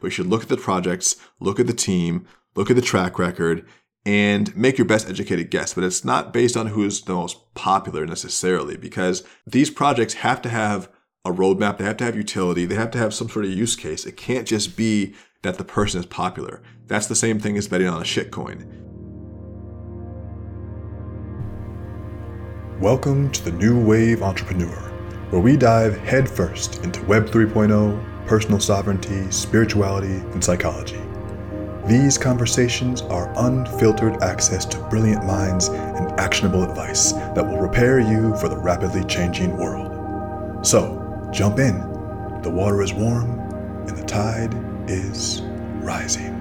but you should look at the projects, look at the team, look at the track record, and make your best educated guess. But it's not based on who's the most popular necessarily, because these projects have to have a roadmap, they have to have utility, they have to have some sort of use case. It can't just be that the person is popular. That's the same thing as betting on a shitcoin. Welcome to the New Wave Entrepreneur, where we dive headfirst into Web 3.0, personal sovereignty, spirituality, and psychology. These conversations are unfiltered access to brilliant minds and actionable advice that will prepare you for the rapidly changing world. So, jump in. The water is warm and the tide is rising.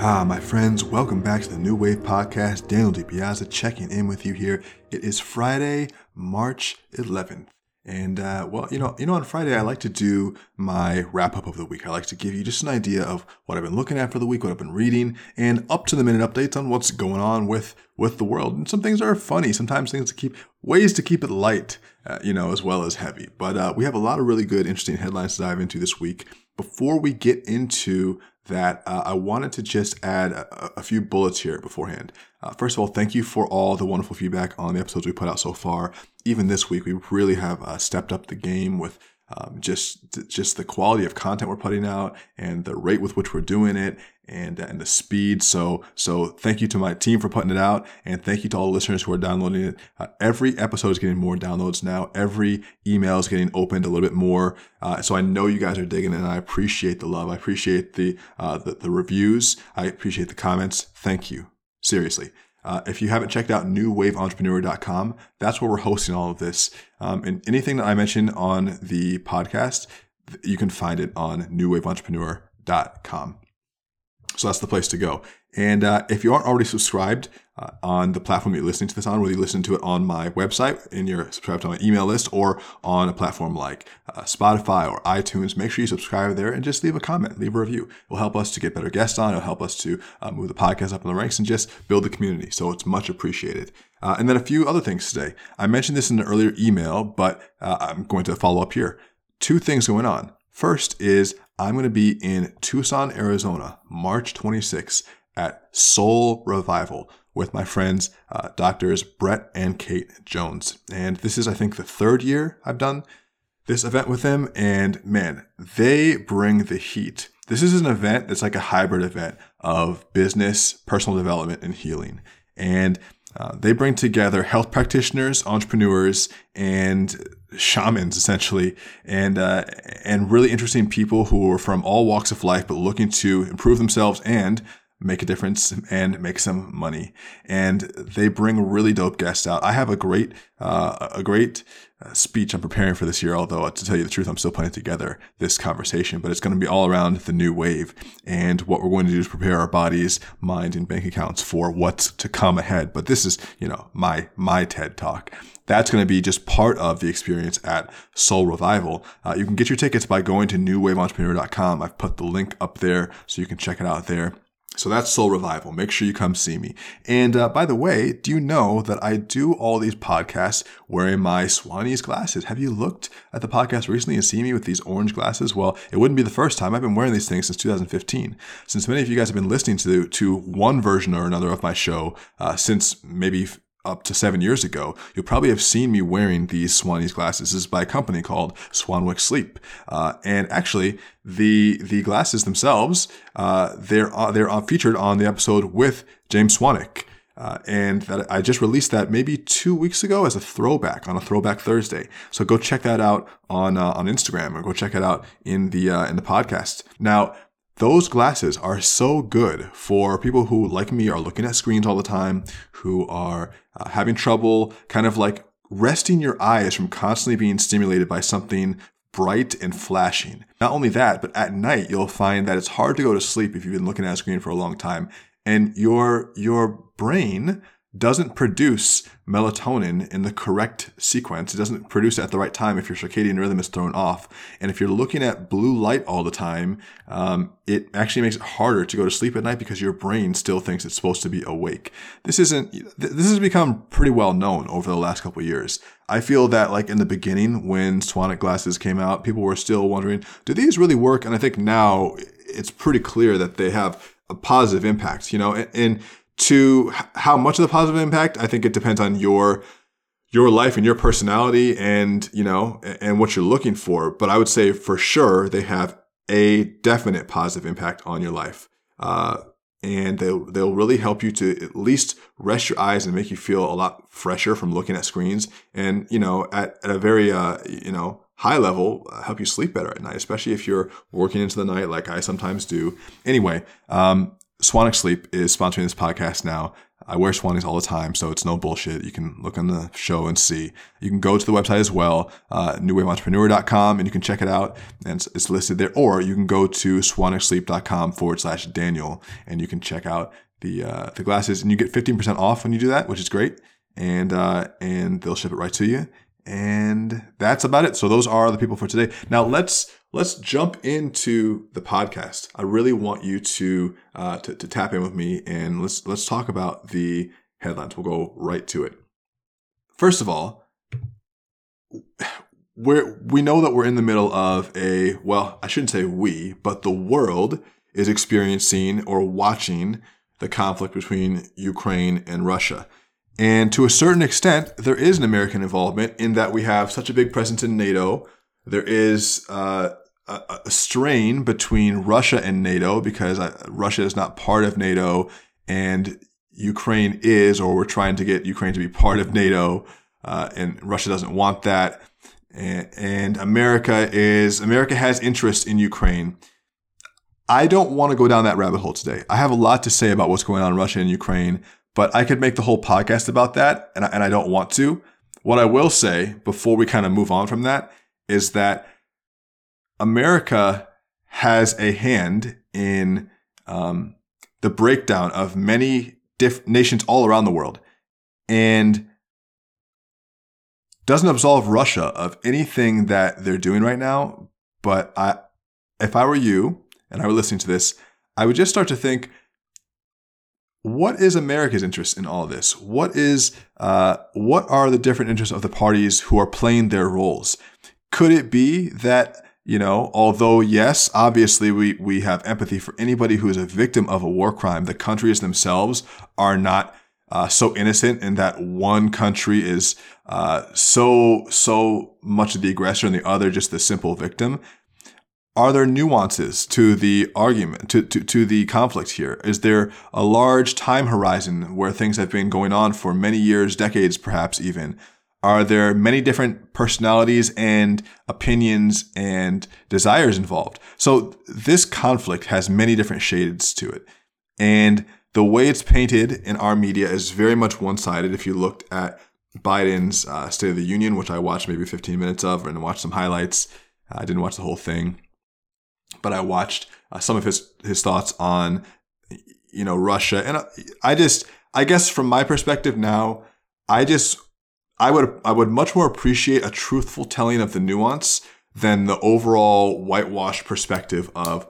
Ah, my friends, welcome back to the New Wave Podcast. Daniel DiPiazza checking in with you here. It is Friday, March 11th. And uh, well, you know, you know, on Friday I like to do my wrap up of the week. I like to give you just an idea of what I've been looking at for the week, what I've been reading, and up to the minute updates on what's going on with with the world. And some things are funny, sometimes things to keep ways to keep it light, uh, you know, as well as heavy. But uh, we have a lot of really good, interesting headlines to dive into this week. Before we get into that, uh, I wanted to just add a, a few bullets here beforehand. Uh, first of all, thank you for all the wonderful feedback on the episodes we put out so far. Even this week, we really have uh, stepped up the game with um, just just the quality of content we're putting out and the rate with which we're doing it and and the speed. So so thank you to my team for putting it out and thank you to all the listeners who are downloading it. Uh, every episode is getting more downloads now. Every email is getting opened a little bit more. Uh, so I know you guys are digging it and I appreciate the love. I appreciate the, uh, the the reviews. I appreciate the comments. Thank you. Seriously. Uh, if you haven't checked out newwaveentrepreneur.com, that's where we're hosting all of this. Um, and anything that I mention on the podcast, you can find it on newwaveentrepreneur.com. So that's the place to go. And uh, if you aren't already subscribed uh, on the platform you're listening to this on, whether you listen to it on my website and you're subscribed to my email list or on a platform like uh, Spotify or iTunes, make sure you subscribe there and just leave a comment, leave a review. It will help us to get better guests on. It'll help us to uh, move the podcast up in the ranks and just build the community. So it's much appreciated. Uh, and then a few other things today. I mentioned this in an earlier email, but uh, I'm going to follow up here. Two things going on. First is I'm going to be in Tucson, Arizona, March 26th at Soul Revival with my friends, uh, doctors Brett and Kate Jones. And this is, I think, the third year I've done this event with them. And man, they bring the heat. This is an event that's like a hybrid event of business, personal development, and healing. And uh, they bring together health practitioners, entrepreneurs, and shamans essentially, and uh, and really interesting people who are from all walks of life, but looking to improve themselves and make a difference and make some money. And they bring really dope guests out. I have a great, uh, a great uh, speech I'm preparing for this year. Although to tell you the truth, I'm still putting together this conversation, but it's going to be all around the new wave. And what we're going to do is prepare our bodies, mind, and bank accounts for what's to come ahead. But this is, you know, my, my TED talk that's going to be just part of the experience at Soul Revival. Uh, you can get your tickets by going to newwaveentrepreneur.com. I've put the link up there so you can check it out there. So that's Soul Revival. Make sure you come see me. And uh, by the way, do you know that I do all these podcasts wearing my Swannies glasses? Have you looked at the podcast recently and seen me with these orange glasses? Well, it wouldn't be the first time. I've been wearing these things since 2015. Since many of you guys have been listening to to one version or another of my show uh, since maybe up to seven years ago, you'll probably have seen me wearing these Swannies glasses. This is by a company called Swanwick Sleep. Uh, and actually, the the glasses themselves, uh, they're uh, they're featured on the episode with James Swanwick. Uh, and that I just released that maybe two weeks ago as a throwback on a Throwback Thursday. So go check that out on uh, on Instagram or go check it out in the uh, in the podcast. Now those glasses are so good for people who, like me, are looking at screens all the time, who are uh, having trouble kind of like resting your eyes from constantly being stimulated by something bright and flashing. Not only that, but at night you'll find that it's hard to go to sleep if you've been looking at a screen for a long time and your your brain doesn't produce melatonin in the correct sequence. It doesn't produce it at the right time if your circadian rhythm is thrown off. And if you're looking at blue light all the time, um, it actually makes it harder to go to sleep at night because your brain still thinks it's supposed to be awake. This isn't, this has become pretty well known over the last couple years. I feel that like in the beginning when Swanwick glasses came out, people were still wondering, do these really work? And I think now it's pretty clear that they have a positive impact, you know, and, and to how much of the positive impact, I think it depends on your your life and your personality and you know and what you're looking for. But I would say for sure they have a definite positive impact on your life. Uh, and they'll they'll really help you to at least rest your eyes and make you feel a lot fresher from looking at screens and you know at, at a very uh, you know high level uh, help you sleep better at night especially if you're working into the night like i sometimes do anyway um, Swanwick Sleep is sponsoring this podcast now. I wear Swannies all the time, so it's no bullshit. You can look on the show and see. You can go to the website as well, uh, newwaveentrepreneur.com, and you can check it out, and it's, it's listed there. Or you can go to swanwicksleep.com forward slash Daniel, and you can check out the uh, the glasses, and you get 15% off when you do that, which is great. And uh, and they'll ship it right to you. And that's about it. So those are the people for today. Now let's let's jump into the podcast. I really want you to, uh, to, to tap in with me and let's let's talk about the headlines. We'll go right to it. First of all, we're we know that we're in the middle of a well, I shouldn't say we, but the world is experiencing or watching the conflict between Ukraine and Russia. And to a certain extent, there is an American involvement in that we have such a big presence in NATO. There is uh, a, a strain between Russia and NATO because uh, Russia is not part of NATO and Ukraine is, or we're trying to get Ukraine to be part of NATO, uh, and Russia doesn't want that. And, and America is, America has interest in Ukraine. I don't want to go down that rabbit hole today. I have a lot to say about what's going on in Russia and Ukraine, but I could make the whole podcast about that, and I, and I don't want to. What I will say before we kind of move on from that is that America has a hand in um, the breakdown of many diff- nations all around the world and doesn't absolve Russia of anything that they're doing right now. But I, if I were you and I were listening to this, I would just start to think, what is America's interest in all this? What is, uh, what are the different interests of the parties who are playing their roles? Could it be that you know, although yes, obviously we, we have empathy for anybody who is a victim of a war crime. The countries themselves are not uh, so innocent in that one country is uh, so so much of the aggressor and the other just the simple victim. Are there nuances to the argument, to, to, to the conflict here? Is there a large time horizon where things have been going on for many years, decades, perhaps even? Are there many different personalities and opinions and desires involved. So this conflict has many different shades to it. And the way it's painted in our media is very much one sided. If you looked at Biden's uh, State of the Union, which I watched maybe 15 minutes of and watched some highlights, I didn't watch the whole thing, but I watched uh, some of his, his thoughts on, you know, Russia. And uh, I just, I guess from my perspective now, I just I would I would much more appreciate a truthful telling of the nuance than the overall whitewashed perspective of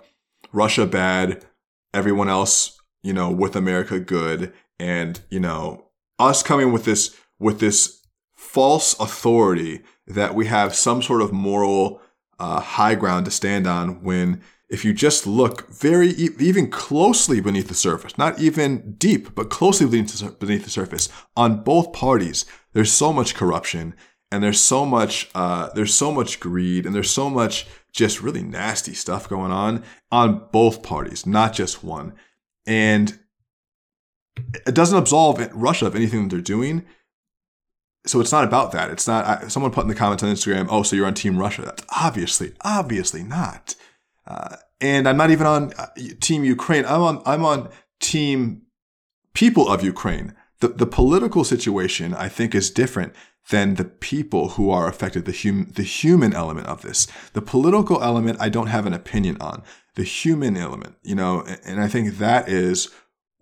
Russia bad, everyone else, you know, with America good, and you know, us coming with this with this false authority that we have some sort of moral uh, high ground to stand on when if you just look very even closely beneath the surface, not even deep, but closely beneath the surface on both parties, there's so much corruption and there's so much uh, there's so much greed and there's so much just really nasty stuff going on on both parties, not just one. And it doesn't absolve Russia of anything that they're doing. So it's not about that. It's not. someone put in the comments on Instagram, "Oh, so you're on Team Russia?" That's obviously, obviously not. Uh, and I'm not even on uh, Team Ukraine. I'm on. I'm on Team people of Ukraine the, the political situation, I think, is different than the people who are affected, the, hum, the human element of this. The political element, I don't have an opinion on. The human element, you know, and I think that is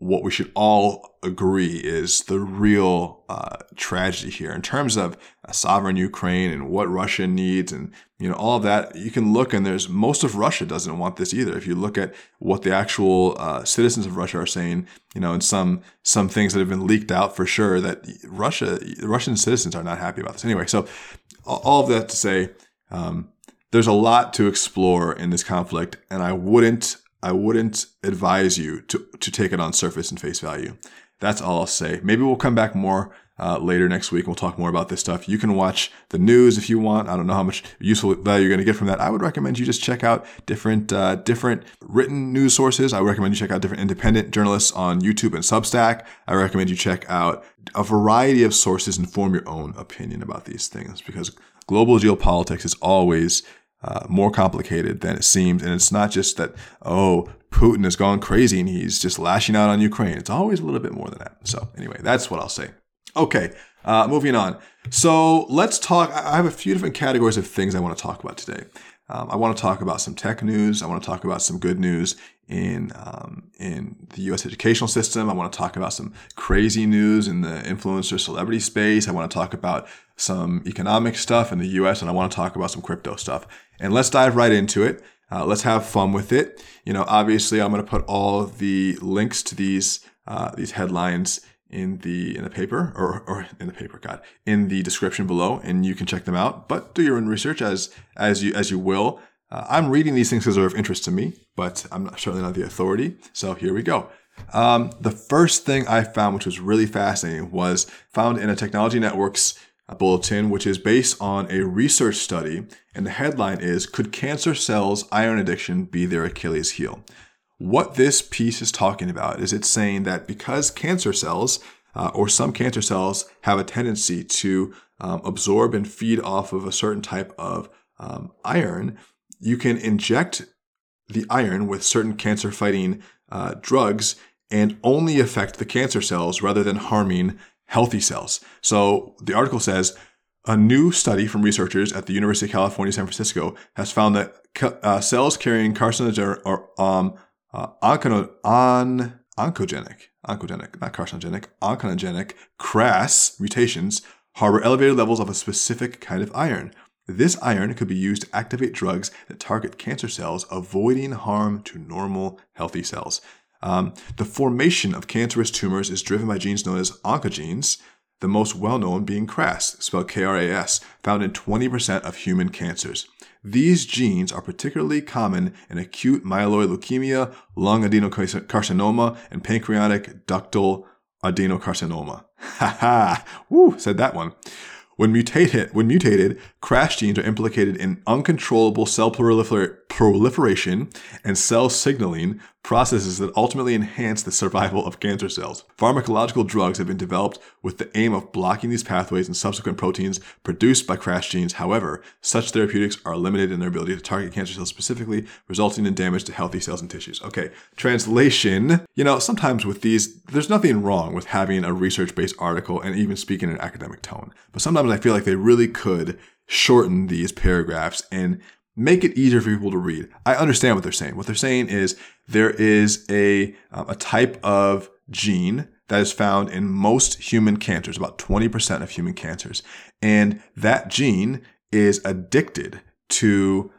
what we should all agree is the real uh, tragedy here in terms of a sovereign Ukraine and what Russia needs and you know all of that. You can look and there's most of Russia doesn't want this either. If you look at what the actual uh, citizens of Russia are saying, you know, and some some things that have been leaked out for sure that Russia Russian citizens are not happy about this anyway. So all of that to say. Um, there's a lot to explore in this conflict, and I wouldn't I wouldn't advise you to, to take it on surface and face value. That's all I'll say. Maybe we'll come back more uh, later next week. We'll talk more about this stuff. You can watch the news if you want. I don't know how much useful value you're going to get from that. I would recommend you just check out different uh, different written news sources. I recommend you check out different independent journalists on YouTube and Substack. I recommend you check out a variety of sources and form your own opinion about these things because global geopolitics is always uh, more complicated than it seems. And it's not just that, oh, Putin has gone crazy and he's just lashing out on Ukraine. It's always a little bit more than that. So, anyway, that's what I'll say. Okay, uh, moving on. So, let's talk. I have a few different categories of things I want to talk about today. Um, I want to talk about some tech news. I want to talk about some good news in um, in the U.S. educational system. I want to talk about some crazy news in the influencer celebrity space. I want to talk about some economic stuff in the U.S. and I want to talk about some crypto stuff. And let's dive right into it. Uh, let's have fun with it. You know, obviously, I'm going to put all the links to these uh, these headlines in the in the paper or or in the paper, God, in the description below, and you can check them out. But do your own research as as you as you will. Uh, I'm reading these things because they're of interest to me, but I'm not, certainly not the authority. So here we go. Um, the first thing I found, which was really fascinating, was found in a Technology Networks bulletin, which is based on a research study. And the headline is Could cancer cells' iron addiction be their Achilles heel? What this piece is talking about is it's saying that because cancer cells, uh, or some cancer cells, have a tendency to um, absorb and feed off of a certain type of um, iron, you can inject the iron with certain cancer fighting uh, drugs and only affect the cancer cells rather than harming healthy cells. So the article says a new study from researchers at the University of California, San Francisco has found that uh, cells carrying carcinogenic or um, uh, oncogenic, oncogenic, not carcinogenic, oncogenic KRAS mutations harbor elevated levels of a specific kind of iron. This iron could be used to activate drugs that target cancer cells, avoiding harm to normal, healthy cells. Um, the formation of cancerous tumors is driven by genes known as oncogenes, the most well known being KRAS, spelled K R A S, found in 20% of human cancers. These genes are particularly common in acute myeloid leukemia, lung adenocarcinoma, and pancreatic ductal adenocarcinoma. Ha ha! Woo! Said that one. When mutated, when mutated, KRAS genes are implicated in uncontrollable cell prolifer- proliferation and cell signaling processes that ultimately enhance the survival of cancer cells. Pharmacological drugs have been developed with the aim of blocking these pathways and subsequent proteins produced by KRAS genes. However, such therapeutics are limited in their ability to target cancer cells specifically, resulting in damage to healthy cells and tissues. Okay, translation. You know, sometimes with these, there's nothing wrong with having a research based article and even speaking in an academic tone. But sometimes I feel like they really could shorten these paragraphs and make it easier for people to read. I understand what they're saying. What they're saying is there is a, um, a type of gene that is found in most human cancers, about 20% of human cancers. And that gene is addicted to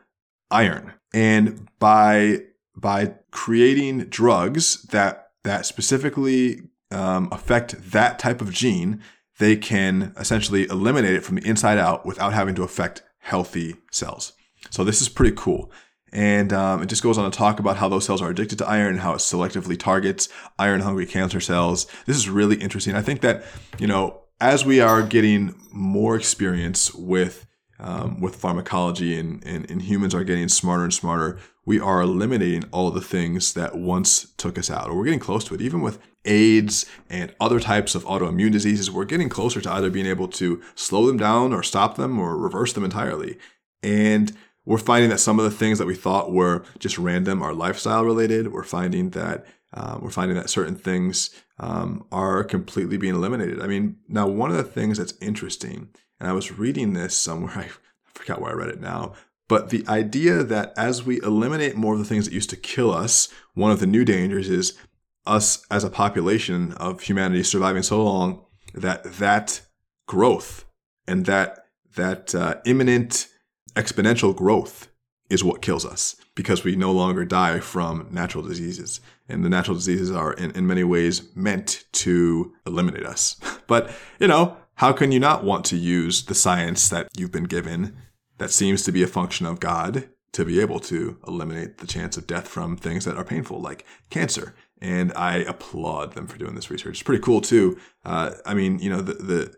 iron. And by, by creating drugs that, that specifically um, affect that type of gene, they can essentially eliminate it from the inside out without having to affect healthy cells. So this is pretty cool. And um, it just goes on to talk about how those cells are addicted to iron and how it selectively targets iron hungry cancer cells. This is really interesting. I think that, you know, as we are getting more experience with um, with pharmacology and, and, and humans are getting smarter and smarter, we are eliminating all the things that once took us out, or we're getting close to it. Even with AIDS and other types of autoimmune diseases, we're getting closer to either being able to slow them down or stop them or reverse them entirely. And we're finding that some of the things that we thought were just random are lifestyle related. We're finding that um, we're finding that certain things um, are completely being eliminated. I mean, now one of the things that's interesting, and I was reading this somewhere, I forgot where I read it now, but the idea that as we eliminate more of the things that used to kill us, one of the new dangers is us as a population of humanity surviving so long that that growth and that that uh, imminent exponential growth is what kills us because we no longer die from natural diseases. And the natural diseases are in, in many ways meant to eliminate us. But, you know, how can you not want to use the science that you've been given that seems to be a function of God to be able to eliminate the chance of death from things that are painful, like cancer? And I applaud them for doing this research. It's pretty cool too. Uh, I mean, you know, the, the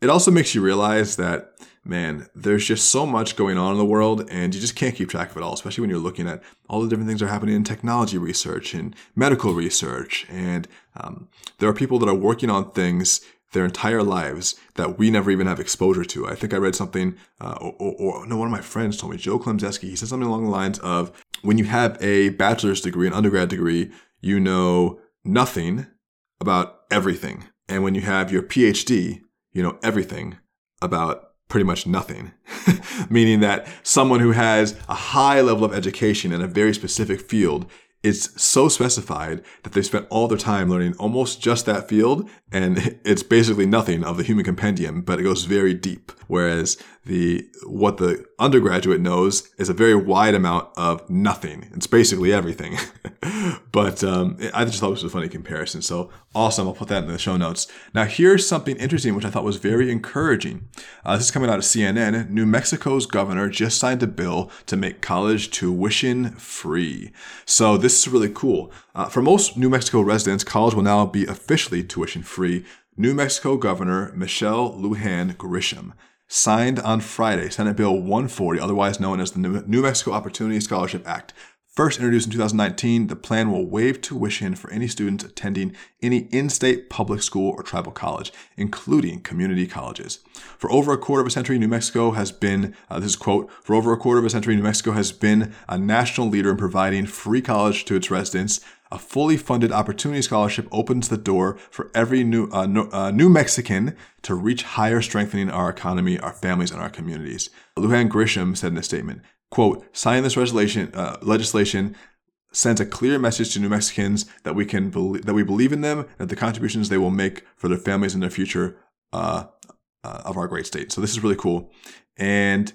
it also makes you realize that man, there's just so much going on in the world and you just can't keep track of it all, especially when you're looking at all the different things that are happening in technology research and medical research. And um, there are people that are working on things their entire lives that we never even have exposure to. I think I read something, uh, or, or, or, no, one of my friends told me, Joe Klemczewski, he said something along the lines of when you have a bachelor's degree, an undergrad degree, you know nothing about everything. And when you have your PhD, you know everything about pretty much nothing. Meaning that someone who has a high level of education in a very specific field it's so specified that they spent all their time learning almost just that field and it's basically nothing of the human compendium but it goes very deep. Whereas the what the undergraduate knows is a very wide amount of nothing. It's basically everything. But um, i just thought it was a funny comparison so awesome. I'll put that in the show notes. Now here's something interesting which i thought was very encouraging. Uh, this is coming out of cnn new mexico's governor just signed a bill to make college tuition free. So this this is really cool. Uh, for most New Mexico residents, college will now be officially tuition free. New Mexico Governor Michelle Lujan Grisham signed on Friday Senate Bill 140, otherwise known as the New Mexico Opportunity Scholarship Act, First introduced in 2019, the plan will waive tuition for any students attending any in state public school or tribal college, including community colleges. For over a quarter of a century, New Mexico has been, uh, this is quote, for over a quarter of a century, New Mexico has been a national leader in providing free college to its residents. A fully funded opportunity scholarship opens the door for every new, uh, no, uh, new Mexican to reach higher, strengthening our economy, our families, and our communities. Lujan Grisham said in a statement, quote, signing this legislation, uh, legislation sends a clear message to New Mexicans that we can believe, that we believe in them, and the contributions they will make for their families and their future uh, uh, of our great state. So this is really cool, and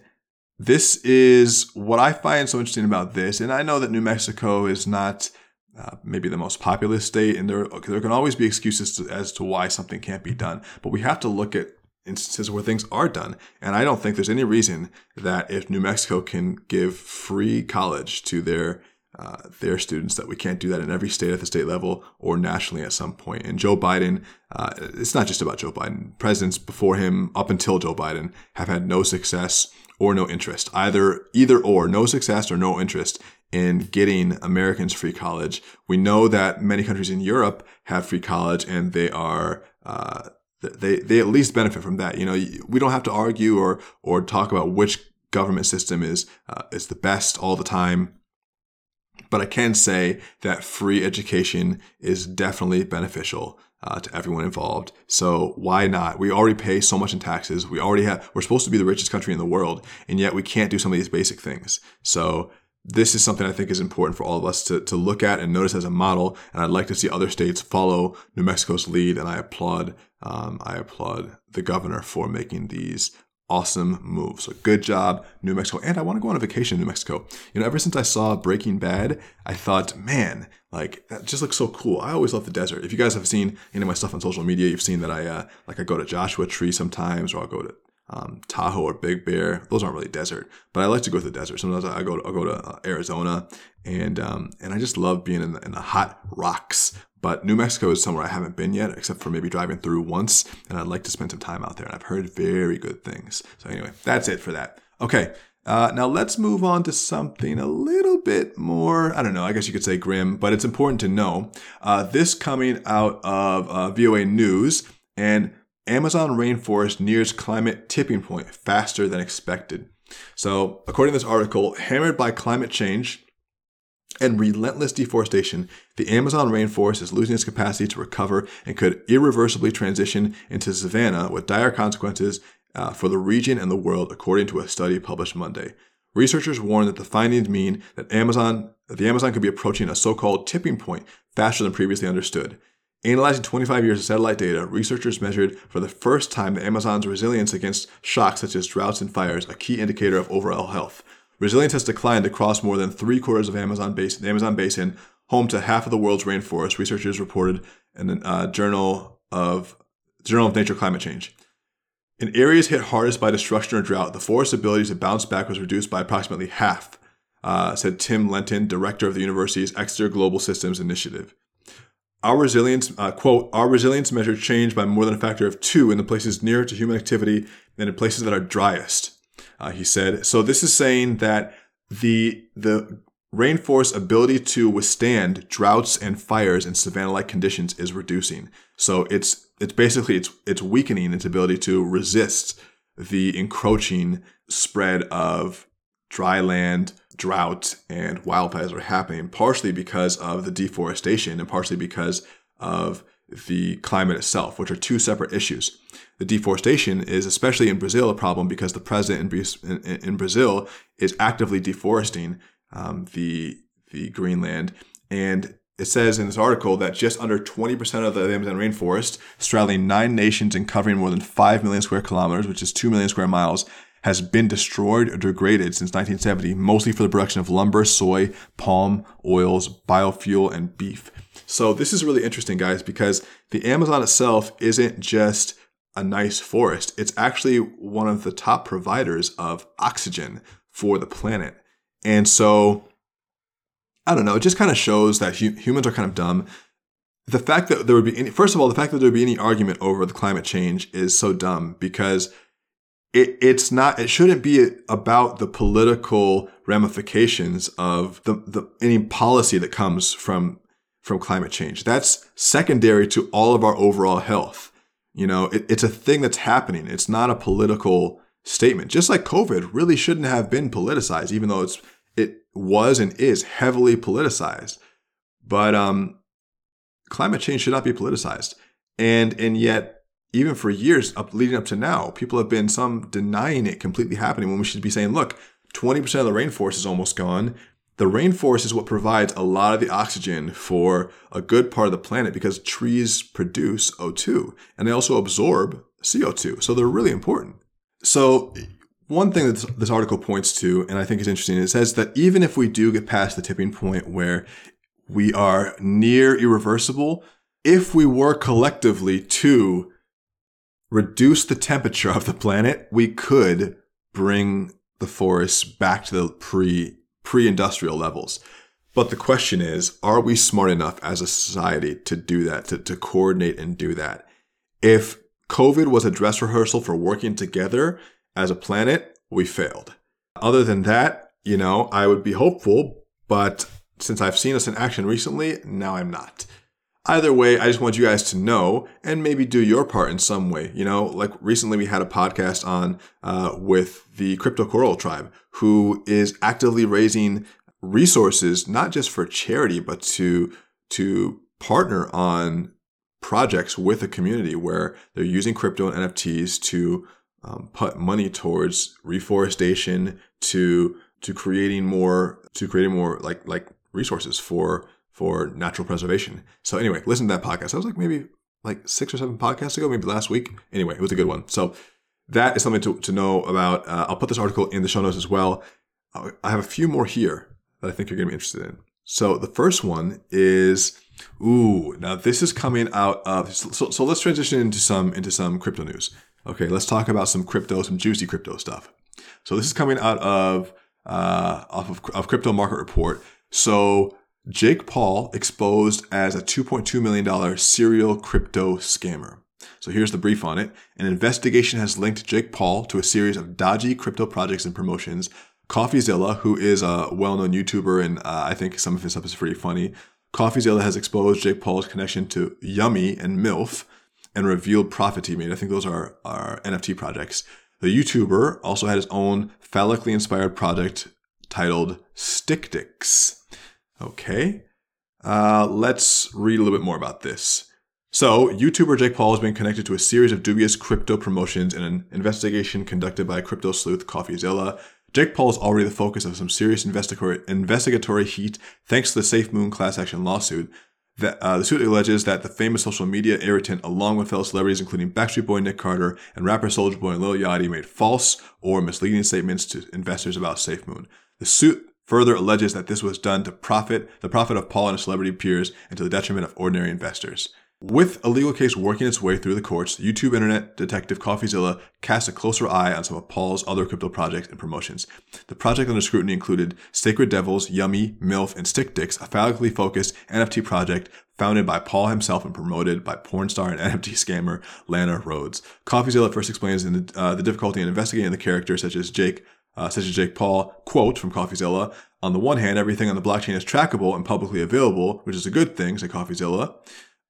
this is what I find so interesting about this. And I know that New Mexico is not uh, maybe the most populous state, and there there can always be excuses to, as to why something can't be done. But we have to look at instances where things are done. And I don't think there's any reason that if New Mexico can give free college to their uh, their students that we can't do that in every state at the state level or nationally at some point. And Joe Biden, uh, it's not just about Joe Biden. Presidents before him, up until Joe Biden, have had no success or no interest, either either or, no success or no interest in getting Americans free college. We know that many countries in Europe have free college, and they are uh, they they at least benefit from that. You know, we don't have to argue or or talk about which government system is uh, is the best all the time. But I can say that free education is definitely beneficial uh, to everyone involved. So why not? We already pay so much in taxes. We already have. We're supposed to be the richest country in the world, and yet we can't do some of these basic things. So this is something I think is important for all of us to, to look at and notice as a model. And I'd like to see other states follow New Mexico's lead. And I applaud, um, I applaud the governor for making these awesome moves. So good job, New Mexico. And I want to go on a vacation in New Mexico. You know, ever since I saw Breaking Bad, I thought, man, like that just looks so cool. I always love the desert. If you guys have seen any of my stuff on social media, you've seen that I uh, like I go to Joshua Tree sometimes, or I'll go to um, Tahoe or Big Bear. Those aren't really desert, but I like to go to the desert. Sometimes I go to, I go to uh, Arizona, and um, and I just love being in the, in the hot rocks. But New Mexico is somewhere I haven't been yet, except for maybe driving through once, and I'd like to spend some time out there. And I've heard very good things. So anyway, that's it for that. Okay. Uh, now let's move on to something a little bit more, I don't know, I guess you could say grim, but it's important to know. Uh, this coming out of uh, VOA News, and Amazon rainforest nears climate tipping point faster than expected. So, according to this article, hammered by climate change and relentless deforestation, the Amazon rainforest is losing its capacity to recover and could irreversibly transition into savanna with dire consequences uh, for the region and the world, according to a study published Monday. Researchers warn that the findings mean that Amazon the Amazon could be approaching a so-called tipping point faster than previously understood. Analyzing 25 years of satellite data, researchers measured for the first time the Amazon's resilience against shocks such as droughts and fires, a key indicator of overall health. Resilience has declined across more than three quarters of Amazon basin, the Amazon basin, home to half of the world's rainforest. Researchers reported in the uh, Journal of Journal of Nature Climate Change. In areas hit hardest by destruction or drought, the forest's ability to bounce back was reduced by approximately half, uh, said Tim Lenton, director of the university's Exeter Global Systems Initiative. Our resilience, uh, quote, our resilience measured change by more than a factor of two in the places nearer to human activity than in places that are driest. Uh, he said. So this is saying that the the rainforest ability to withstand droughts and fires in savanna-like conditions is reducing. So it's it's basically it's it's weakening its ability to resist the encroaching spread of dry land, drought, and wildfires are happening, partially because of the deforestation and partially because of the climate itself, which are two separate issues. The deforestation is, especially in Brazil, a problem because the president in, in, in Brazil is actively deforesting um, the the Greenland, and it says in this article that just under 20% of the Amazon rainforest, straddling nine nations and covering more than 5 million square kilometers, which is 2 million square miles, has been destroyed or degraded since 1970, mostly for the production of lumber, soy, palm oils, biofuel, and beef. So this is really interesting, guys, because the Amazon itself isn't just a nice forest. It's actually one of the top providers of oxygen for the planet. And so, I don't know, it just kind of shows that hu- humans are kind of dumb. The fact that there would be any, first of all, the fact that there would be any argument over the climate change is so dumb because it, it's not it shouldn't be about the political ramifications of the, the any policy that comes from from climate change. That's secondary to all of our overall health. You know it, it's a thing that's happening. It's not a political statement. Just like covid really shouldn't have been politicized even though it's it was and is heavily politicized. But um climate change should not be politicized. And and yet even for years up leading up to now, people have been some denying it completely happening when we should be saying, look, 20% of the rainforest is almost gone. The rainforest is what provides a lot of the oxygen for a good part of the planet because trees produce O2 and they also absorb CO2. So they're really important. So one thing that this article points to, and I think is interesting, it says that even if we do get past the tipping point where we are near irreversible, if we work collectively to reduce the temperature of the planet, we could bring the forests back to the pre pre-industrial levels. But the question is, are we smart enough as a society to do that, to, to coordinate and do that? If COVID was a dress rehearsal for working together as a planet, we failed. Other than that, you know, I would be hopeful, but since I've seen us in action recently, now I'm not. Either way, I just want you guys to know and maybe do your part in some way. You know, like recently we had a podcast on uh, with the Crypto Coral Tribe, who is actively raising resources not just for charity, but to to partner on projects with a community where they're using crypto and NFTs to um, put money towards reforestation, to to creating more to creating more like like resources for for natural preservation. So anyway, listen to that podcast. I was like maybe like six or seven podcasts ago, maybe last week. Anyway, it was a good one. So that is something to, to know about. Uh, I'll put this article in the show notes as well. Uh, I have a few more here that I think you're going to be interested in. So the first one is, ooh, now this is coming out of, so, so let's transition into some, into some crypto news. Okay, let's talk about some crypto, some juicy crypto stuff. So this is coming out of, uh, off of, of Crypto Market Report. So Jake Paul exposed as a $2.2 million serial crypto scammer. So here's the brief on it. An investigation has linked Jake Paul to a series of dodgy crypto projects and promotions. CoffeeZilla, who is a well-known YouTuber and uh, I think some of his stuff is pretty funny, CoffeeZilla has exposed Jake Paul's connection to Yummy and MILF and revealed profit he made. I think those are, are NFT projects. The YouTuber also had his own phallically inspired project titled StickDicks. Okay. Uh, let's read a little bit more about this. So, YouTuber Jake Paul has been connected to a series of dubious crypto promotions in an investigation conducted by crypto sleuth CoffeeZilla Jake Paul is already the focus of some serious investigatory, heat thanks to the SafeMoon class action lawsuit. That, uh, the suit alleges that the famous social media irritant, along with fellow celebrities including Backstreet Boy Nick Carter and rapper Soulja Boy Lil Yachty, made false or misleading statements to investors about SafeMoon. The suit further alleges that this was done to profit the profit of Paul and his celebrity peers and to the detriment of ordinary investors. With a legal case working its way through the courts, YouTube internet detective CoffeeZilla cast a closer eye on some of Paul's other crypto projects and promotions. The project under scrutiny included Sacred Devils, Yummy, MILF, and Stick Dicks, a phallically focused NFT project founded by Paul himself and promoted by porn star and NFT scammer Lana Rhoades. CoffeeZilla first explains the, uh, the difficulty in investigating the characters such as Jake, uh, such as Jake Paul. Quote from CoffeeZilla: On the one hand, everything on the blockchain is trackable and publicly available, which is a good thing, said CoffeeZilla.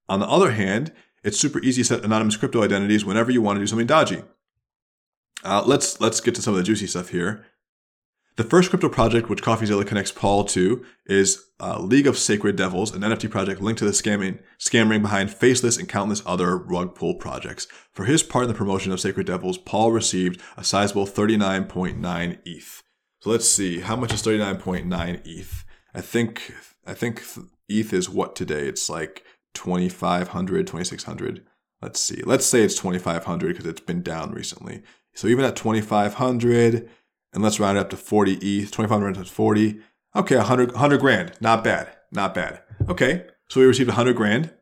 On the other hand, it's super easy to set anonymous crypto identities whenever you want to do something dodgy. Uh, let's let's get to some of the juicy stuff here. The first crypto project which CoffeeZilla connects Paul to is uh, League of Sacred Devils, an NFT project linked to the scamming, scam ring behind Faceless and countless other rug pull projects. For his part in the promotion of Sacred Devils, Paul received a sizable 39.9 ETH. So let's see, how much is 39.9 ETH? I think I think ETH is what today? It's like 2500 2600 let's see let's say it's 2500 because it's been down recently so even at 2500 and let's round it up to 40 eth 2500 to 40 okay 100 100 grand not bad not bad okay so we received 100 grand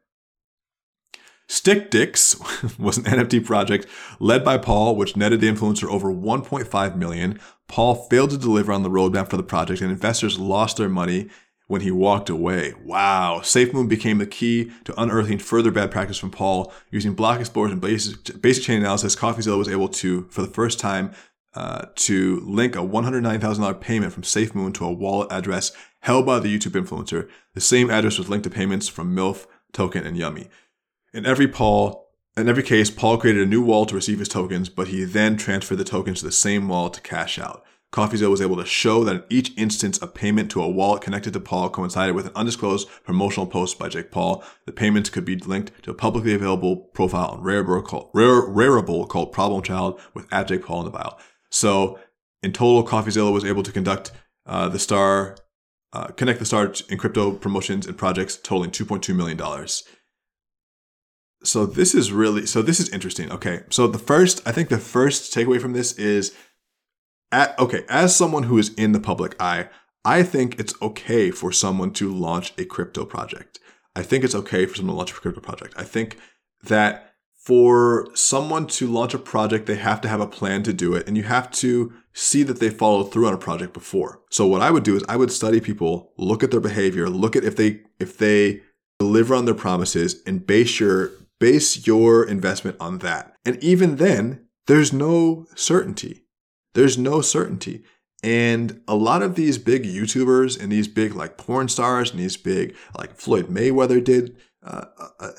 Stick Dicks was an NFT project led by Paul, which netted the influencer over 1.5 million. Paul failed to deliver on the roadmap for the project, and investors lost their money when he walked away. Wow. SafeMoon became the key to unearthing further bad practice from Paul. Using block explorers and basic, basic chain analysis, CoffeeZilla was able to, for the first time, uh, to link a $109,000 payment from SafeMoon to a wallet address held by the YouTube influencer. The same address was linked to payments from MILF, Token, and Yummy. In every Paul, in every case, Paul created a new wallet to receive his tokens, but he then transferred the tokens to the same wallet to cash out. CoffeeZilla was able to show that in each instance, a payment to a wallet connected to Paul coincided with an undisclosed promotional post by Jake Paul. The payments could be linked to a publicly available profile on Rarible called, Rarible called Problem Child with at Jake Paul in the bio. So in total, CoffeeZilla was able to conduct uh, the star, uh, connect the star in crypto promotions and projects totaling $2.2 million. So this is really, so this is interesting. Okay. So the first, I think the first takeaway from this is at, okay, as someone who is in the public eye, I think it's okay for someone to launch a crypto project. I think it's okay for someone to launch a crypto project. I think that for someone to launch a project, they have to have a plan to do it and you have to see that they followed through on a project before. So what I would do is I would study people, look at their behavior, look at if they if they deliver on their promises and base your base your investment on that. And even then, there's no certainty. There's no certainty. And a lot of these big YouTubers and these big like porn stars and these big like Floyd Mayweather did uh,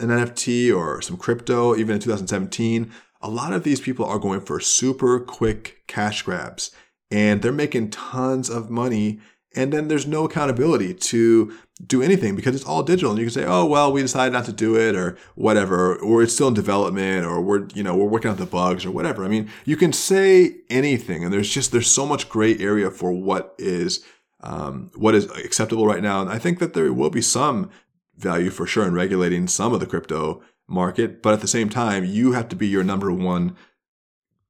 an NFT or some crypto even in 2017. A lot of these people are going for super quick cash grabs and they're making tons of money and then there's no accountability to do anything because it's all digital and you can say oh well we decided not to do it or whatever or it's still in development or we're you know we're working out the bugs or whatever i mean you can say anything and there's just there's so much gray area for what is um, what is acceptable right now and i think that there will be some value for sure in regulating some of the crypto market but at the same time you have to be your number one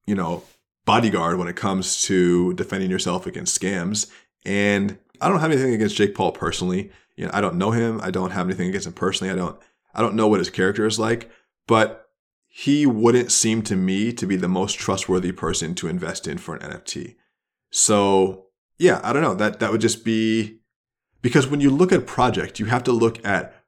you know bodyguard when it comes to defending yourself against scams and I don't have anything against Jake Paul personally. You know, I don't know him. I don't have anything against him personally. I don't I don't know what his character is like, but he wouldn't seem to me to be the most trustworthy person to invest in for an NFT. So, yeah, I don't know. That that would just be because when you look at a project, you have to look at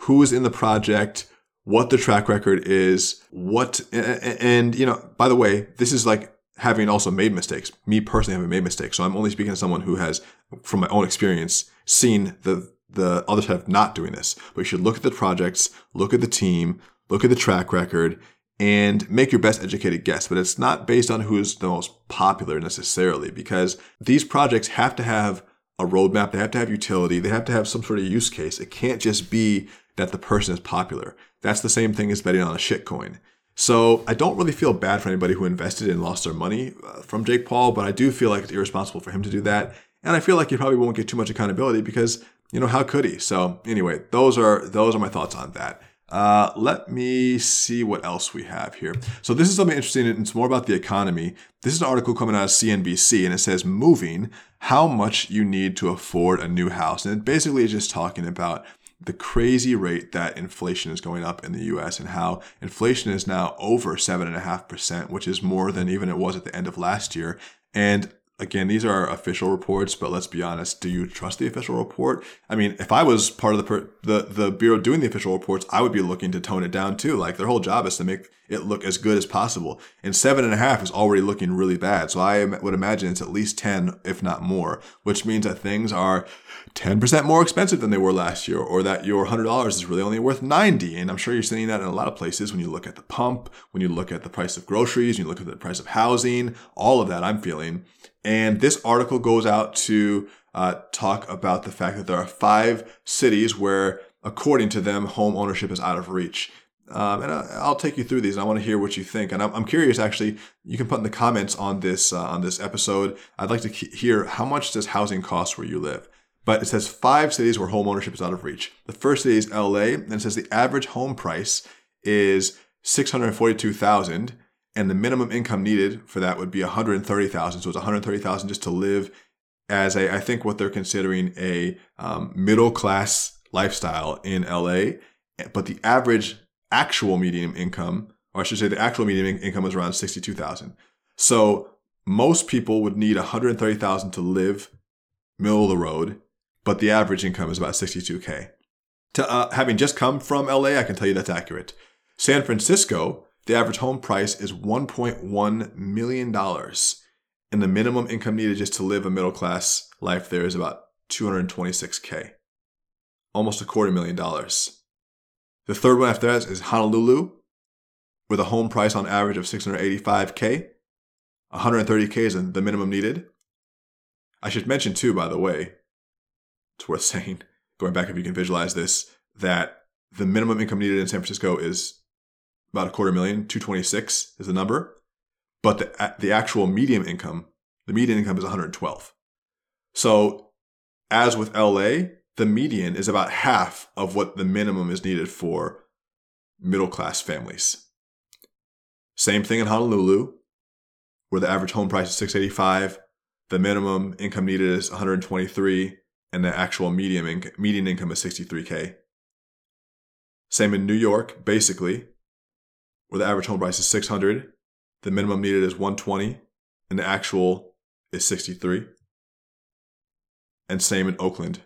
who is in the project, what the track record is, what and you know, by the way, this is like having also made mistakes. Me personally having made mistakes. So I'm only speaking to someone who has, from my own experience, seen the the other side of not doing this. But you should look at the projects, look at the team, look at the track record, and make your best educated guess. But it's not based on who's the most popular necessarily, because these projects have to have a roadmap, they have to have utility, they have to have some sort of use case. It can't just be that the person is popular. That's the same thing as betting on a shitcoin. So I don't really feel bad for anybody who invested and lost their money uh, from Jake Paul, but I do feel like it's irresponsible for him to do that. And I feel like he probably won't get too much accountability because, you know, how could he? So anyway, those are those are my thoughts on that. Uh, let me see what else we have here. So this is something interesting. It's more about the economy. This is an article coming out of CNBC, and it says moving how much you need to afford a new house, and it basically is just talking about the crazy rate that inflation is going up in the US and how inflation is now over 7.5%, which is more than even it was at the end of last year. And again, these are official reports, but let's be honest. Do you trust the official report? I mean, if I was part of the the the bureau doing the official reports, I would be looking to tone it down too. Like their whole job is to make it look as good as possible. And seven and a half is already looking really bad. So I would imagine it's at least ten, if not more, which means that things are ten percent more expensive than they were last year, or that your hundred dollars is really only worth ninety. And I'm sure you're seeing that in a lot of places when you look at the pump, when you look at the price of groceries, when you look at the price of housing, all of that. I'm feeling. And this article goes out to uh, talk about the fact that there are five cities where, according to them, home ownership is out of reach. Um, and I, will take you through these. And I want to hear what you think. And I'm, I'm, curious, actually, you can put in the comments on this uh, on this episode. I'd like to hear how much does housing cost where you live. But it says five cities where home ownership is out of reach. The first city is LA, and it says the average home price is six hundred forty-two thousand and the minimum income needed for that would be 130,000. So it's 130,000 just to live as a, I think what they're considering a um, middle class lifestyle in LA. But the average actual median income, or I should say the actual median income is around 62,000. So most people would need 130,000 to live middle of the road, but the average income is about 62K. To, uh, having just come from LA, I can tell you that's accurate. San Francisco the average home price is $1.1 million. And the minimum income needed just to live a middle class life there is about 226K. Almost a quarter million dollars. The third one after that is Honolulu, with a home price on average of 685K. 130K is the minimum needed. I should mention, too, by the way, it's worth saying, going back if you can visualize this, that the minimum income needed in San Francisco is about a quarter million, 226 is the number. But the, the actual median income, the median income is 112. So as with LA, the median is about half of what the minimum is needed for middle class families. Same thing in Honolulu, where the average home price is 685, the minimum income needed is 123, and the actual median, inc- median income is 63k. Same in New York, basically, where the average home price is 600, the minimum needed is 120, and the actual is 63. And same in Oakland,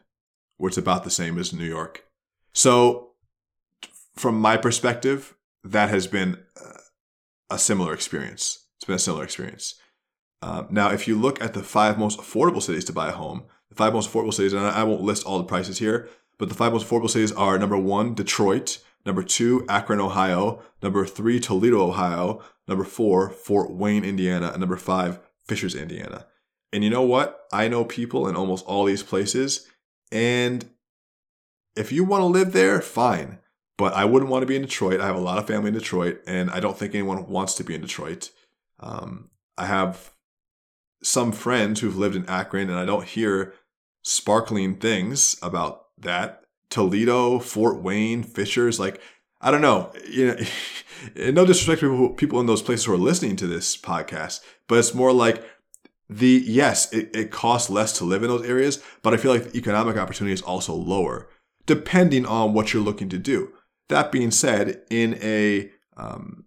where it's about the same as New York. So, from my perspective, that has been a similar experience. It's been a similar experience. Uh, now, if you look at the five most affordable cities to buy a home, the five most affordable cities, and I won't list all the prices here, but the five most affordable cities are number one, Detroit, Number two, Akron, Ohio. Number three, Toledo, Ohio. Number four, Fort Wayne, Indiana. And number five, Fishers, Indiana. And you know what? I know people in almost all these places. And if you want to live there, fine. But I wouldn't want to be in Detroit. I have a lot of family in Detroit, and I don't think anyone wants to be in Detroit. Um, I have some friends who've lived in Akron, and I don't hear sparkling things about that. Toledo, Fort Wayne, Fishers. Like, I don't know. You know, no disrespect to people, people in those places who are listening to this podcast, but it's more like the yes, it, it costs less to live in those areas, but I feel like the economic opportunity is also lower, depending on what you're looking to do. That being said, in a um,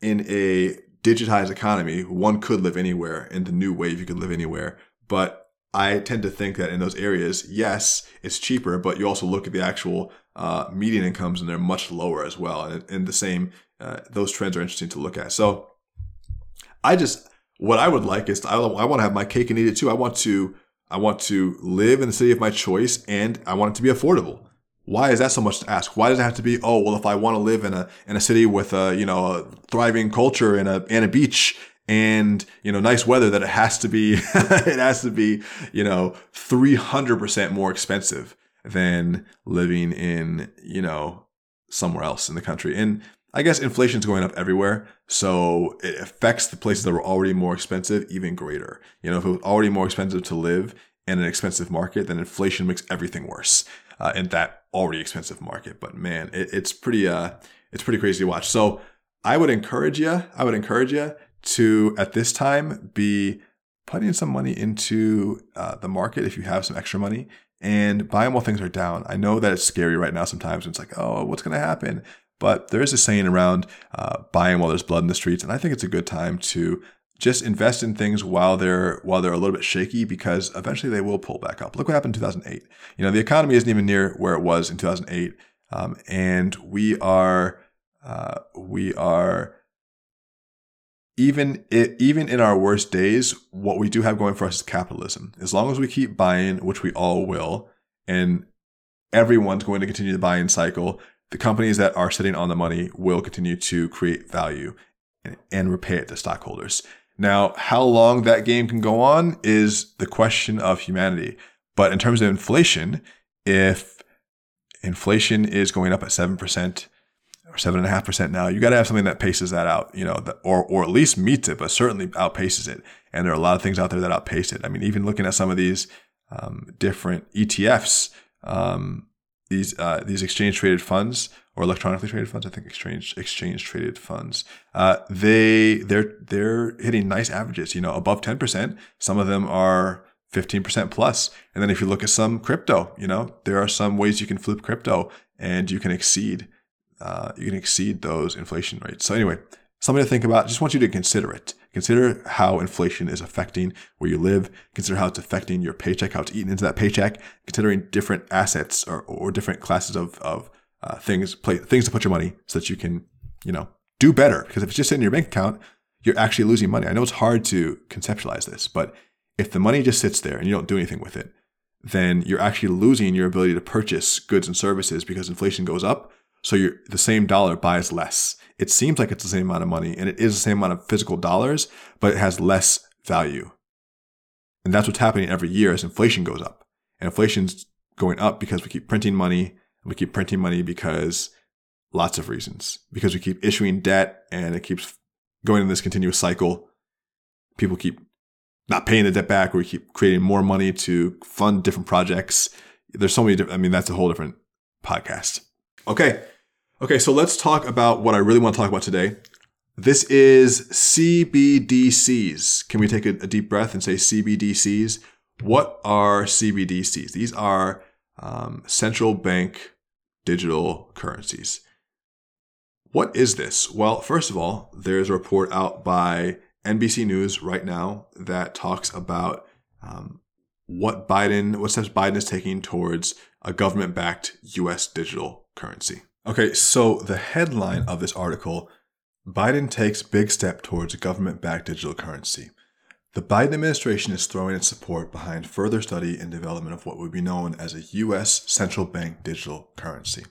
in a digitized economy, one could live anywhere. In the new wave, you could live anywhere. But I tend to think that in those areas, yes, it's cheaper, but you also look at the actual uh, median incomes and they're much lower as well. And, and the same, uh, those trends are interesting to look at. So I just, what I would like is to, I, I want to have my cake and eat it too. I want to, I want to live in the city of my choice and I want it to be affordable. Why is that so much to ask? Why does it have to be? Oh, well, if I want to live in a in a city with a you know a thriving culture and a and a beach and you know nice weather that it has to be it has to be you know 300% more expensive than living in you know somewhere else in the country and I guess inflation is going up everywhere, so it affects the places that were already more expensive even greater. You know, if it was already more expensive to live in an expensive market, then inflation makes everything worse uh, in that already expensive market. But man, it, it's pretty uh, it's pretty crazy to watch. So I would encourage you, I would encourage you to at this time be putting some money into uh, the market if you have some extra money and buying while things are down. I know that it's scary right now sometimes. It's like, oh, what's going to happen? But there is a saying around uh, buying while there's blood in the streets, and I think it's a good time to just invest in things while they're while they're a little bit shaky because eventually they will pull back up. Look what happened in 2008. You know, the economy isn't even near where it was in 2008, um, and we are uh, we are even it, even in our worst days, what we do have going for us is capitalism. As long as we keep buying, which we all will, and everyone's going to continue the buying cycle, the companies that are sitting on the money will continue to create value and, and repay it to stockholders. Now, how long that game can go on is the question of humanity. But in terms of inflation, if inflation is going up at 7%, or seven and a half percent now. You got to have something that paces that out, you know, or or at least meets it, but certainly outpaces it. And there are a lot of things out there that outpace it. I mean, even looking at some of these um, different ETFs, um, these uh, these exchange traded funds or electronically traded funds, I think exchange exchange traded funds, uh, they they're they're hitting nice averages, you know, above ten percent. Some of them are 15% plus. And then if you look at some crypto, you know, there are some ways you can flip crypto and you can exceed uh, you can exceed those inflation rates. So anyway, something to think about. Just want you to consider it. Consider how inflation is affecting where you live. Consider how it's affecting your paycheck, how it's eating into that paycheck. Considering different assets or, or different classes of, of uh, things, play, things to put your money so that you can, you know, do better. Because if it's just sitting in your bank account, you're actually losing money. I know it's hard to conceptualize this, but if the money just sits there and you don't do anything with it, then you're actually losing your ability to purchase goods and services because inflation goes up so you're, the same dollar buys less. It seems like it's the same amount of money and it is the same amount of physical dollars, but it has less value. And that's what's happening every year as inflation goes up. And inflation's going up because we keep printing money. And we keep printing money because lots of reasons. Because we keep issuing debt and it keeps going in this continuous cycle. People keep not paying the debt back or we keep creating more money to fund different projects. There's so many different, I mean, that's a whole different podcast. Okay. Okay, so let's talk about what I really want to talk about today. This is CBDCs. Can we take a, a deep breath and say CBDCs? What are CBDCs? These are um, central bank digital currencies. What is this? Well, first of all, there's a report out by NBC News right now that talks about um, what Biden, what steps Biden is taking towards a government backed US digital currency. Okay, so the headline of this article Biden takes big step towards government backed digital currency. The Biden administration is throwing its support behind further study and development of what would be known as a U.S. central bank digital currency.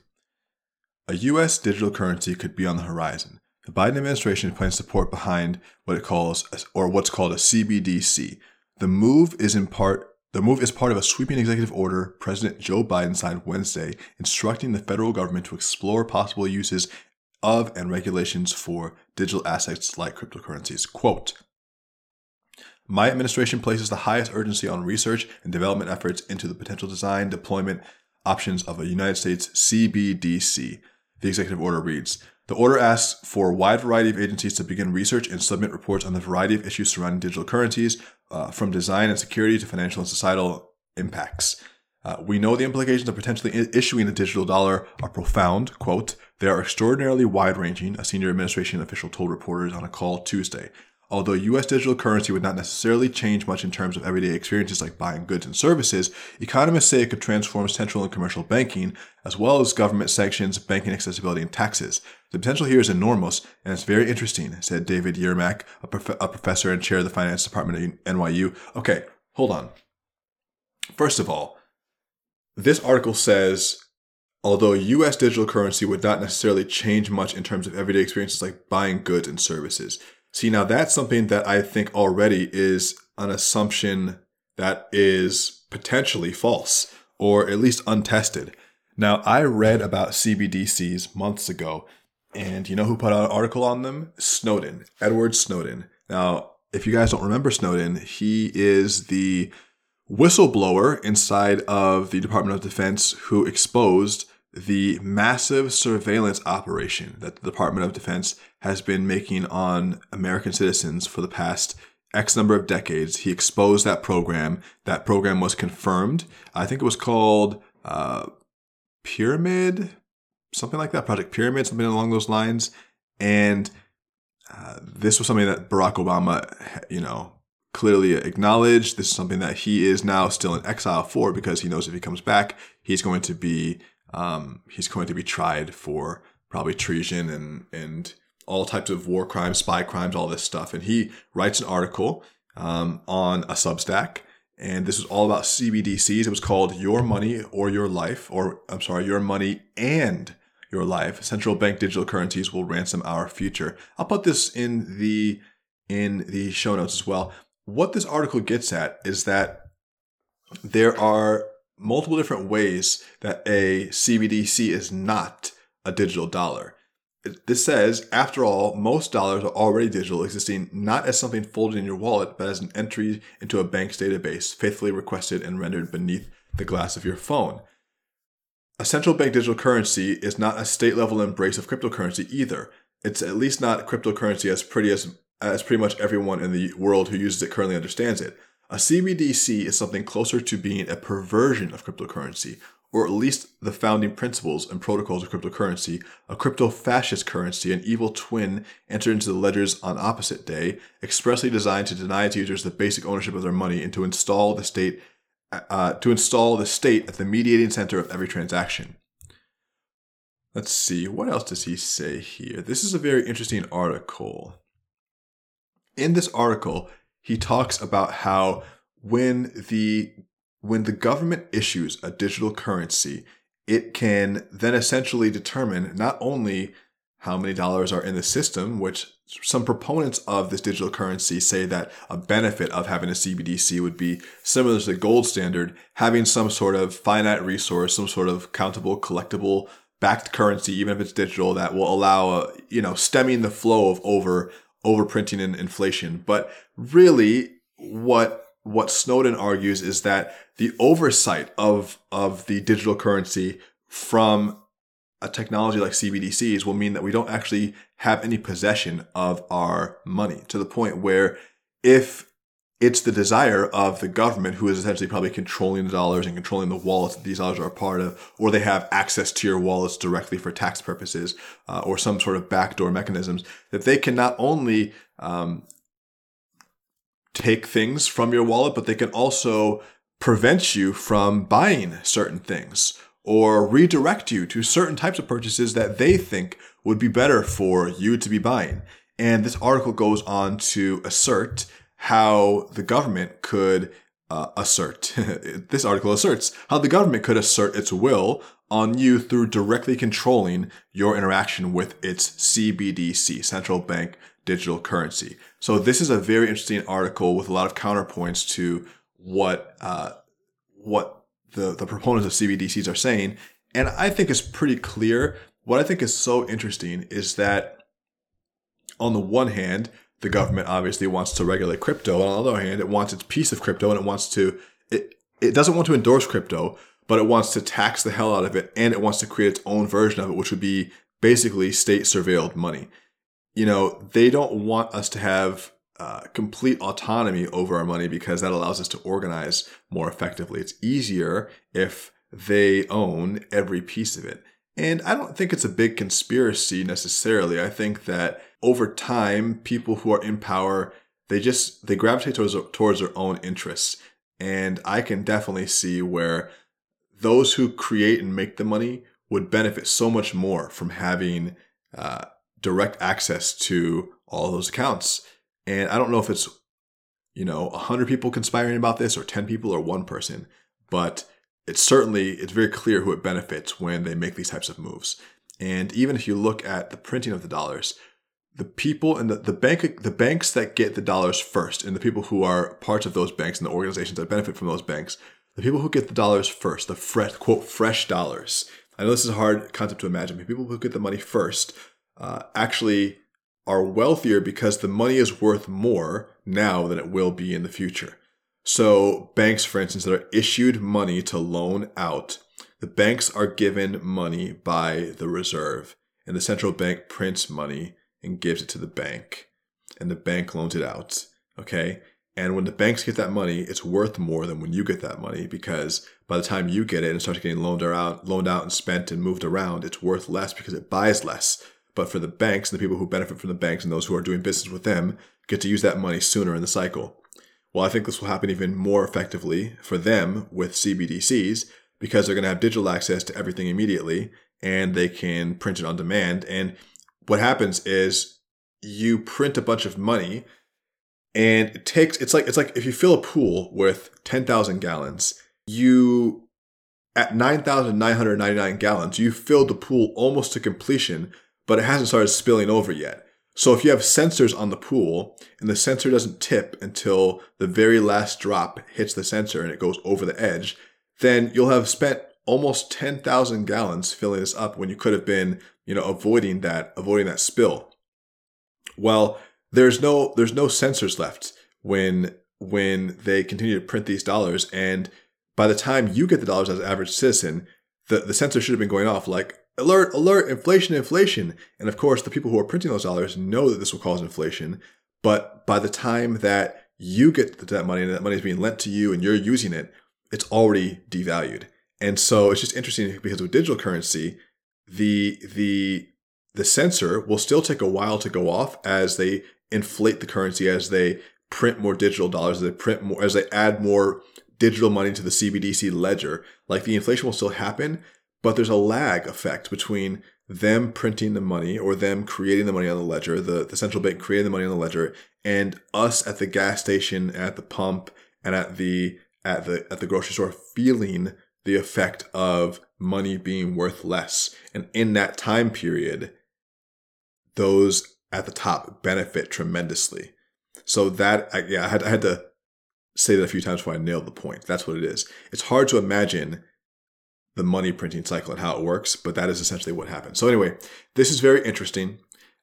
A U.S. digital currency could be on the horizon. The Biden administration plans support behind what it calls, or what's called a CBDC. The move is in part the move is part of a sweeping executive order President Joe Biden signed Wednesday, instructing the federal government to explore possible uses of and regulations for digital assets like cryptocurrencies. Quote, my administration places the highest urgency on research and development efforts into the potential design deployment options of a United States CBDC. The executive order reads The order asks for a wide variety of agencies to begin research and submit reports on the variety of issues surrounding digital currencies, uh, from design and security to financial and societal impacts. Uh, we know the implications of potentially issuing a digital dollar are profound. Quote, they are extraordinarily wide ranging, a senior administration official told reporters on a call Tuesday. Although US digital currency would not necessarily change much in terms of everyday experiences like buying goods and services, economists say it could transform central and commercial banking, as well as government sanctions, banking accessibility, and taxes. The potential here is enormous, and it's very interesting, said David Yermack, a, prof- a professor and chair of the finance department at NYU. Okay, hold on. First of all, this article says although US digital currency would not necessarily change much in terms of everyday experiences like buying goods and services. See, now that's something that I think already is an assumption that is potentially false or at least untested. Now, I read about CBDCs months ago And you know who put out an article on them? Snowden, Edward Snowden. Now, if you guys don't remember Snowden, he is the whistleblower inside of the Department of Defense who exposed the massive surveillance operation that the Department of Defense has been making on American citizens for the past X number of decades. He exposed that program. That program was confirmed. I think it was called uh, Pyramid, something like that, Project Pyramid, something along those lines. And uh, this was something that Barack Obama, you know, clearly acknowledged. This is something that he is now still in exile for because he knows if he comes back, he's going to be um, he's going to be tried for probably treason and and all types of war crimes, spy crimes, all this stuff. And he writes an article um, on a Substack. And this was all about CBDCs. It was called Your Money or Your Life, or I'm sorry, Your Money and Your Life. Central bank digital currencies will ransom our future. I'll put this in the in the show notes as well. What this article gets at is that there are multiple different ways that a CBDC is not a digital dollar. This says, after all, most dollars are already digital, existing not as something folded in your wallet, but as an entry into a bank's database, faithfully requested and rendered beneath the glass of your phone. A central bank digital currency is not a state level embrace of cryptocurrency either. It's at least not cryptocurrency as pretty as as pretty much everyone in the world who uses it currently understands it. A CBDC is something closer to being a perversion of cryptocurrency, or at least the founding principles and protocols of cryptocurrency, a crypto fascist currency, an evil twin entered into the ledgers on opposite day, expressly designed to deny its users the basic ownership of their money and to install the state uh, to install the state at the mediating center of every transaction. Let's see, what else does he say here? This is a very interesting article. In this article, he talks about how when the when the government issues a digital currency, it can then essentially determine not only how many dollars are in the system, which some proponents of this digital currency say that a benefit of having a CBDC would be similar to the gold standard, having some sort of finite resource, some sort of countable, collectible, backed currency, even if it's digital, that will allow, a, you know, stemming the flow of over overprinting and inflation. But really, what what Snowden argues is that the oversight of of the digital currency from a technology like CBDCs will mean that we don't actually have any possession of our money to the point where if it's the desire of the government who is essentially probably controlling the dollars and controlling the wallets that these dollars are a part of, or they have access to your wallets directly for tax purposes, uh, or some sort of backdoor mechanisms, that they can not only um, take things from your wallet, but they can also prevent you from buying certain things or redirect you to certain types of purchases that they think would be better for you to be buying. And this article goes on to assert how the government could uh, assert, this article asserts how the government could assert its will on you through directly controlling your interaction with its CBDC, central bank digital currency. So this is a very interesting article with a lot of counterpoints to what uh, what the the proponents of CBDCs are saying, and I think it's pretty clear. What I think is so interesting is that on the one hand, the government obviously wants to regulate crypto, and on the other hand, it wants its piece of crypto, and it wants to it it doesn't want to endorse crypto, but it wants to tax the hell out of it, and it wants to create its own version of it, which would be basically state surveilled money. You know, they don't want us to have uh, complete autonomy over our money because that allows us to organize more effectively. It's easier if they own every piece of it. And I don't think it's a big conspiracy necessarily. I think that over time, people who are in power, they just they gravitate towards towards their own interests. And I can definitely see where those who create and make the money would benefit so much more from having uh, direct access to all those accounts. And I don't know if it's, you know, 100 people conspiring about this or 10 people or one person, but it's certainly, it's very clear who it benefits when they make these types of moves. And even if you look at the printing of the dollars, the people and the, the bank the banks that get the dollars first and the people who are parts of those banks and the organizations that benefit from those banks the people who get the dollars first the fresh quote fresh dollars i know this is a hard concept to imagine but people who get the money first uh, actually are wealthier because the money is worth more now than it will be in the future. So, banks, for instance, that are issued money to loan out, the banks are given money by the reserve, and the central bank prints money and gives it to the bank, and the bank loans it out. Okay. And when the banks get that money, it's worth more than when you get that money because by the time you get it and starts getting loaned out, loaned out and spent and moved around, it's worth less because it buys less. But for the banks, and the people who benefit from the banks and those who are doing business with them get to use that money sooner in the cycle. Well, I think this will happen even more effectively for them with CBDCs because they're going to have digital access to everything immediately and they can print it on demand. And what happens is you print a bunch of money and it takes it's like it's like if you fill a pool with 10,000 gallons, you at 9,999 gallons, you filled the pool almost to completion, but it hasn't started spilling over yet. So if you have sensors on the pool and the sensor doesn't tip until the very last drop hits the sensor and it goes over the edge, then you'll have spent almost 10,000 gallons filling this up when you could have been, you know, avoiding that avoiding that spill. Well, there's no there's no sensors left when when they continue to print these dollars and by the time you get the dollars as an average citizen the, the sensor should have been going off like alert alert inflation inflation. And of course the people who are printing those dollars know that this will cause inflation. But by the time that you get that money and that money is being lent to you and you're using it it's already devalued. And so it's just interesting because with digital currency the the the sensor will still take a while to go off as they inflate the currency as they print more digital dollars, as they print more, as they add more digital money to the CBDC ledger. Like the inflation will still happen, but there's a lag effect between them printing the money or them creating the money on the ledger, the, the central bank creating the money on the ledger, and us at the gas station, at the pump, and at the at the at the grocery store feeling the effect of money being worth less. And in that time period, those at the top benefit tremendously. So that, yeah, I had, I had to say that a few times before I nailed the point. That's what it is. It's hard to imagine the money printing cycle and how it works, but that is essentially what happened. So anyway, this is very interesting.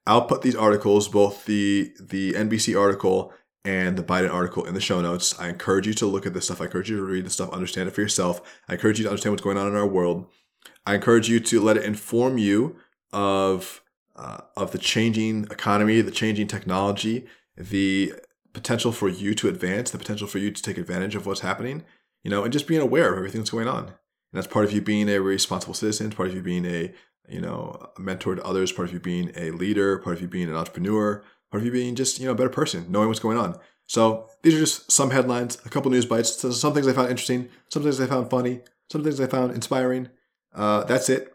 I'll put these articles, both the the NBC article and the Biden article in the show notes. I encourage you to look at this stuff. I encourage you to read the stuff, understand it for yourself. I encourage you to understand what's going on in our world. I encourage you to let it inform you of uh, of the changing economy, the changing technology, the potential for you to advance, the potential for you to take advantage of what's happening, you know, and just being aware of everything that's going on. And that's part of you being a responsible citizen, part of you being a, you know, a mentor to others, part of you being a leader, part of you being an entrepreneur, part of you being just, you know, a better person, knowing what's going on. So these are just some headlines, a couple news bites, some things I found interesting, some things I found funny, some things I found inspiring. Uh, that's it.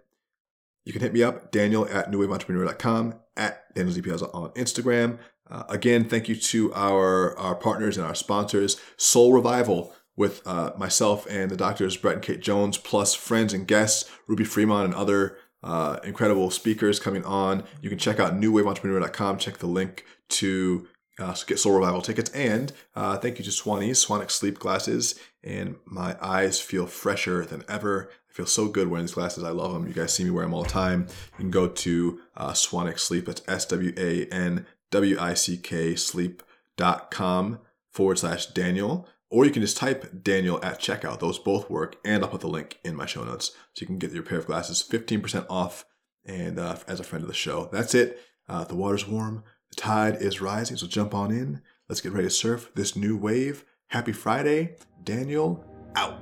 You can hit me up, Daniel at newwaveentrepreneur.com, at Daniel. On Instagram. Uh, again, thank you to our, our partners and our sponsors, Soul Revival, with uh, myself and the doctors Brett and Kate Jones, plus friends and guests, Ruby Fremont and other uh, incredible speakers coming on. You can check out newwaveentrepreneur.com, check the link to uh, get Soul Revival tickets. And uh, thank you to Swannies, Swanwick Sleep Glasses. And my eyes feel fresher than ever I feel so good wearing these glasses. I love them. You guys see me wear them all the time. You can go to uh, Swanwick Sleep. That's S W A N W I C K sleep.com forward slash Daniel. Or you can just type Daniel at checkout. Those both work. And I'll put the link in my show notes so you can get your pair of glasses 15% off and uh, as a friend of the show. That's it. Uh, the water's warm. The tide is rising. So jump on in. Let's get ready to surf this new wave. Happy Friday. Daniel out.